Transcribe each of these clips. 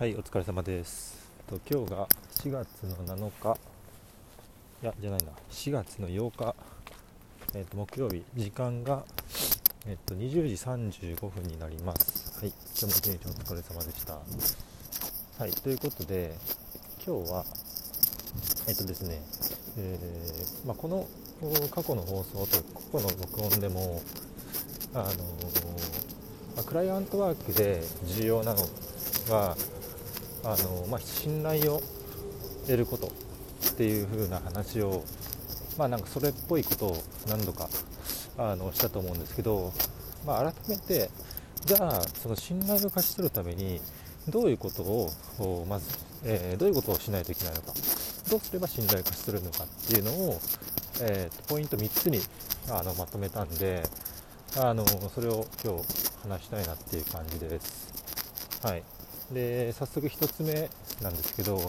はい、お疲れ様です。と今日が4月の7日、いや、じゃないな、4月の8日、えっと木曜日、時間が、えっと20時35分になります。はい、今日も一日お疲れ様でした。はい、ということで、今日は、えっとですね、えーまあ、この過去の放送と過去の録音でも、あのまあクライアントワークで重要なのはあの、まあ、信頼を得ることっていう風な話を、まあ、なんかそれっぽいことを何度かあのしたと思うんですけど、まあ、改めてじゃあその信頼を勝ち取るためにどういうことをまず、えーどういうことをしないといけないのかどうすれば信頼を勝ち取るのかっていうのを、えーポイント3つにあのまとめたんであのそれを今日話したいなっていう感じです。はい、で早速1つ目なんですけど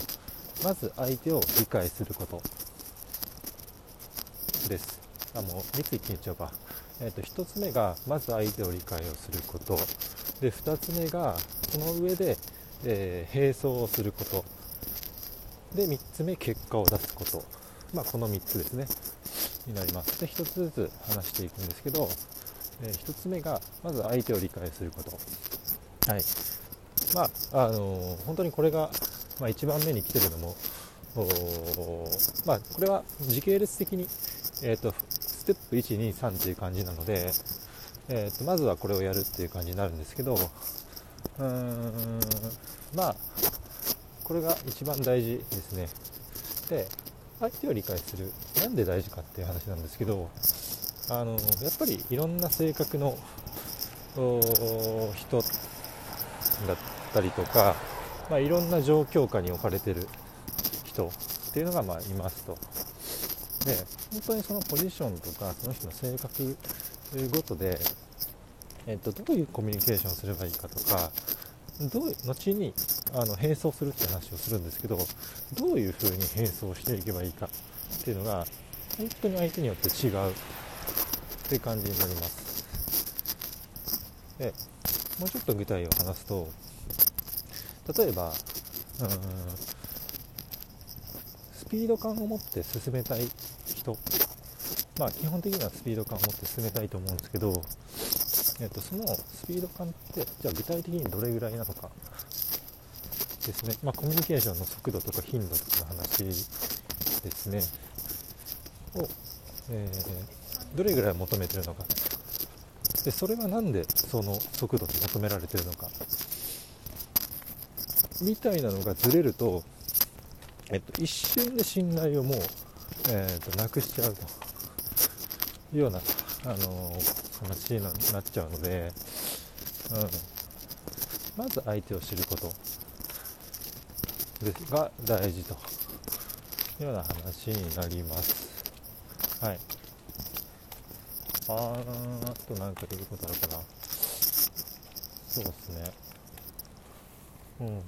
まず相手を理解することです。あもう3つ一気にいっちゃうか、えー、と1つ目がまず相手を理解をすること。で2つ目がその上で、えー並走をすること。で3つ目結果を出すこと。まあこの3つですね。になります。で1つずつ話していくんですけど、え1つ目がまず相手を理解すること。はい。まああの本当にこれが、まあ、1番目に来てるのもまあ、これは時系列的に、えー、とステップ123っていう感じなので、えー、とまずはこれをやるっていう感じになるんですけどうーんまあこれが一番大事ですね。で相手を理解するなんで大事かっていう話なんですけどあのやっぱりいろんな性格の人だったりとか、まあ、いろんな状況下に置かれてる人っていうのがまあいますと。で本当にそのポジションとかその人の性格ごとで、えっと、どういうコミュニケーションをすればいいかとかどう後にあの並走するって話をするんですけどどういうふうに並走していけばいいかっていうのが本当に相手によって違うっていう感じになります。でもうちょっと具体を話すと例えばうん。スピード感を持って進めたい人。まあ基本的にはスピード感を持って進めたいと思うんですけど、えっと、そのスピード感ってじゃあ具体的にどれぐらいなのか。ですね、まあ、コミュニケーションの速度とか頻度とかの話ですね。を、えーどれぐらい求めてるのか。でそれはなんでその速度で求められてるのか。みたいなのがずれると、えっと、一瞬で信頼をもう、えーとなくしちゃうというような、あのー話にななっちゃうので、うん、まず相手を知ることですが大事というような話になります。はい。あーあとなんか言うことあるかな。そうですね。うん。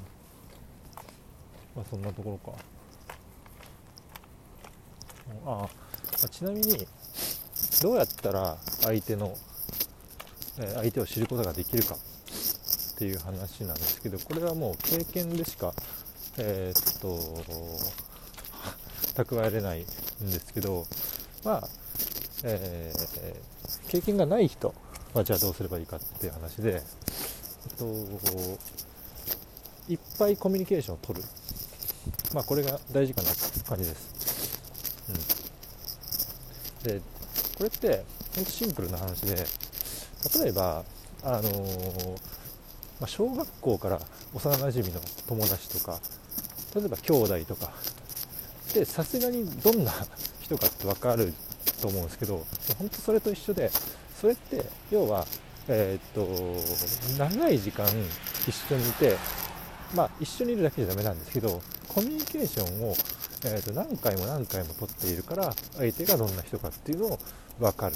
まあそんなところか。ああ、ちなみに、どうやったら相手の、え相手を知ることができるかっていう話なんですけど、これはもう経験でしか、えーっと、蓄えれないんですけど、まあ、えー経験がない人はじゃあどうすればいいかっていう話で、えっと、いっぱいコミュニケーションを取る。まあ、これが大事かなって感じです。うん。で、これって、ほんとシンプルな話で、例えば、あのーまあ、小学校から幼馴染の友達とか、例えば兄弟とか、で、さすがにどんな人かって分かると思うんですけど、本当それと一緒で、それって、要は、えーっと、長い時間一緒にいて、まあ、一緒にいるだけじゃダメなんですけど、コミュニケーションを、えー、と何回も何回も取っているから、相手がどんな人かっていうのを分かる。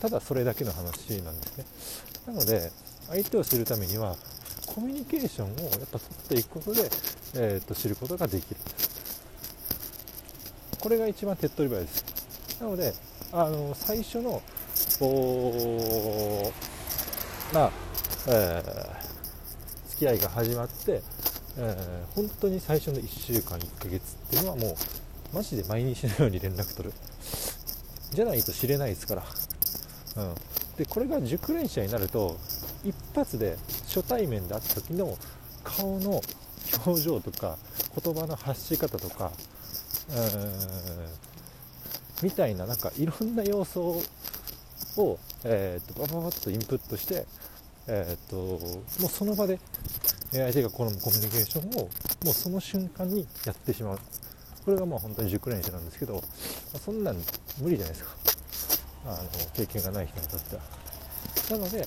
ただそれだけの話なんですね。なので、相手を知るためには、コミュニケーションをやっぱ取っていくことで、えー、と知ることができる。これが一番手っ取り早いです。なので、あの最初の、おまあ、えー付き合いが始まって、えー、本当に最初の1週間1ヶ月っていうのはもうマジで毎日のように連絡取る。じゃないと知れないですから、うん、でこれが熟練者になると一発で初対面で会った時の顔の表情とか言葉の発し方とか、えーみたいななんかいろんな要素を、えーと、バババッとインプットして、えーと、もうその場で相手が好むコミュニケーションをもうその瞬間にやってしまう。これがまあ本当に熟練者なんですけど、まあ、そんなん無理じゃないですか。あの経験がない人にとっては。なので、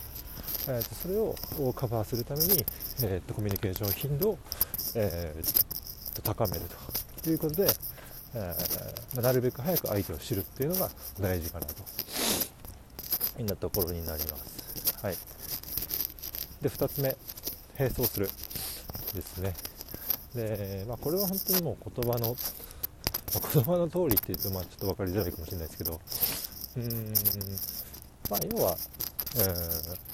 えーと、それをカバーするために、えーと、コミュニケーション頻度を、えーと、高めるということで、えー、ま、なるべく早く相手を知るっていうのが大事かなと。いったところになります。はい、で2つ目。並走する。ですね。で、まあ、これは本当にもう言葉の、まあ、言葉の通りって言うとまあちょっと分かりづらいかもしれないですけど。うーん。まあ要は、えー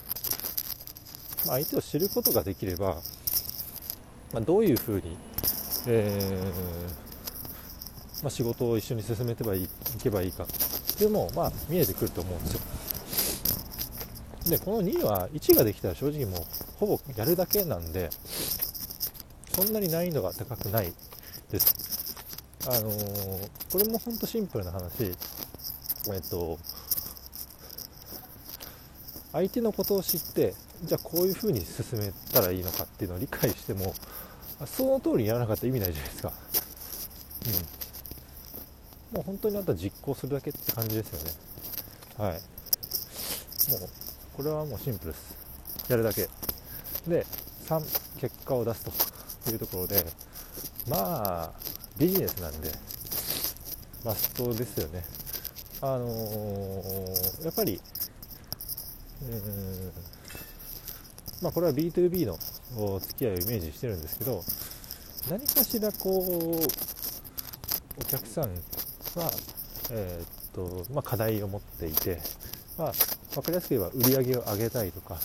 まあ、相手を知ることができれば、まあ、どういうふうに、えー、まあ、仕事を一緒に進めてばいいいけばいいかっていうのも、まあ、見えてくると思うんですよ。でこの2は1ができたら正直もうほぼやるだけなんでそんなに難易度が高くないです。あのー、これもほんとシンプルな話。えっと相手のことを知ってじゃあこういう風に進めたらいいのかっていうのを理解してもその通りにやらなかったら意味ないじゃないですか。うん。もう本当にあとは実行するだけって感じですよね。はい。もうこれはもうシンプルです。やるだけ。で3結果を出すというところでまあビジネスなんでマストですよね。あのー、やっぱりうんまあこれは B2B のお付き合いをイメージしてるんですけど何かしらこうお客さんは、えー、っとまあ、課題を持っていて、まあ、分かりやすく言えば売り上げを上げたいとか、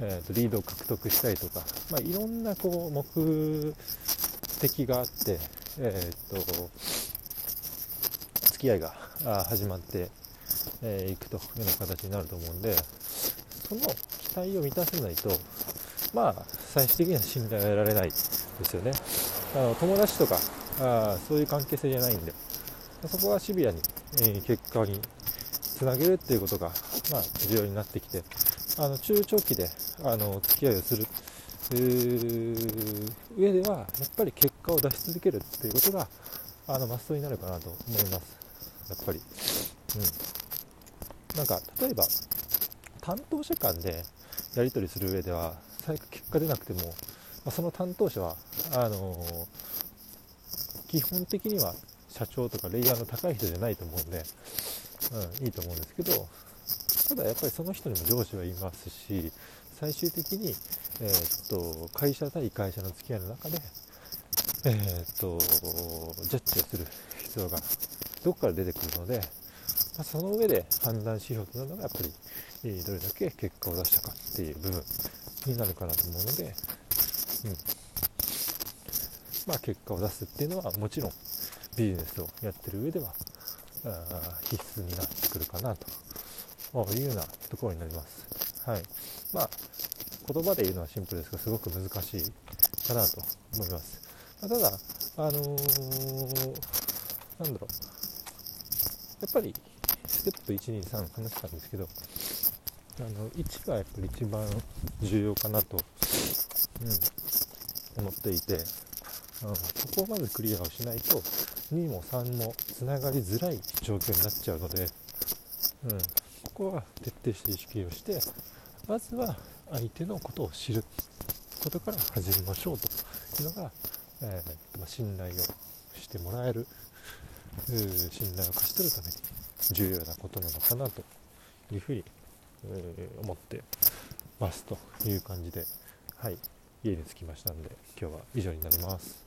えー、とリードを獲得したいとか、まあ、いろんなこう目的があって、えー、と付き合いが始まってい、えー、くというような形になると思うんでその期待を満たせないとまあ最終的には信頼が得られないですよね。あの友達とかあそういう関係性じゃないんでそこはシビアに、えー、結果につなげるっていうことが、まあ、重要になってきてあの中長期であの付き合いをする。上ではやっぱり結果を出し続けるっていうことがあのマストになるかなと思います。やっぱり、うん、なんか例えば担当者間でやり取りする上では最悪結果出なくても、まあ、その担当者はあのー、基本的には社長とかレイヤーの高い人じゃないと思うんでうん、いいと思うんですけどただやっぱりその人にも上司はいますし最終的に、えー、っと会社対会社の付き合いの中で、えー、っとジャッジをする必要がどこから出てくるので、まあ、その上で判断指標となるのがやっぱり、どれだけ結果を出したかっていう部分になるかなと思うので、うん。まあ、結果を出すっていうのはもちろんビジネスをやってる上では必須になってくるかなというようなところになります。はい。まあ、言葉で言うのはシンプルですが、すごく難しいかなと思います。ま、ただ、あのー、なんだろう、やっぱり、ステップ1、2、3話したんですけど、あの、1がやっぱり一番重要かなと、うん、思っていて、うん、そこをまずクリアをしないと2も3もつながりづらい状況になっちゃうので、うん、ここは徹底して意識をしてまずは相手のことを知ることから始めましょうというのが、えー、ま信頼をしてもらえる信頼を勝ち取るために重要なことなのかなというふうに、えー、思ってますという感じで、はい、家に着きましたので今日は以上になります。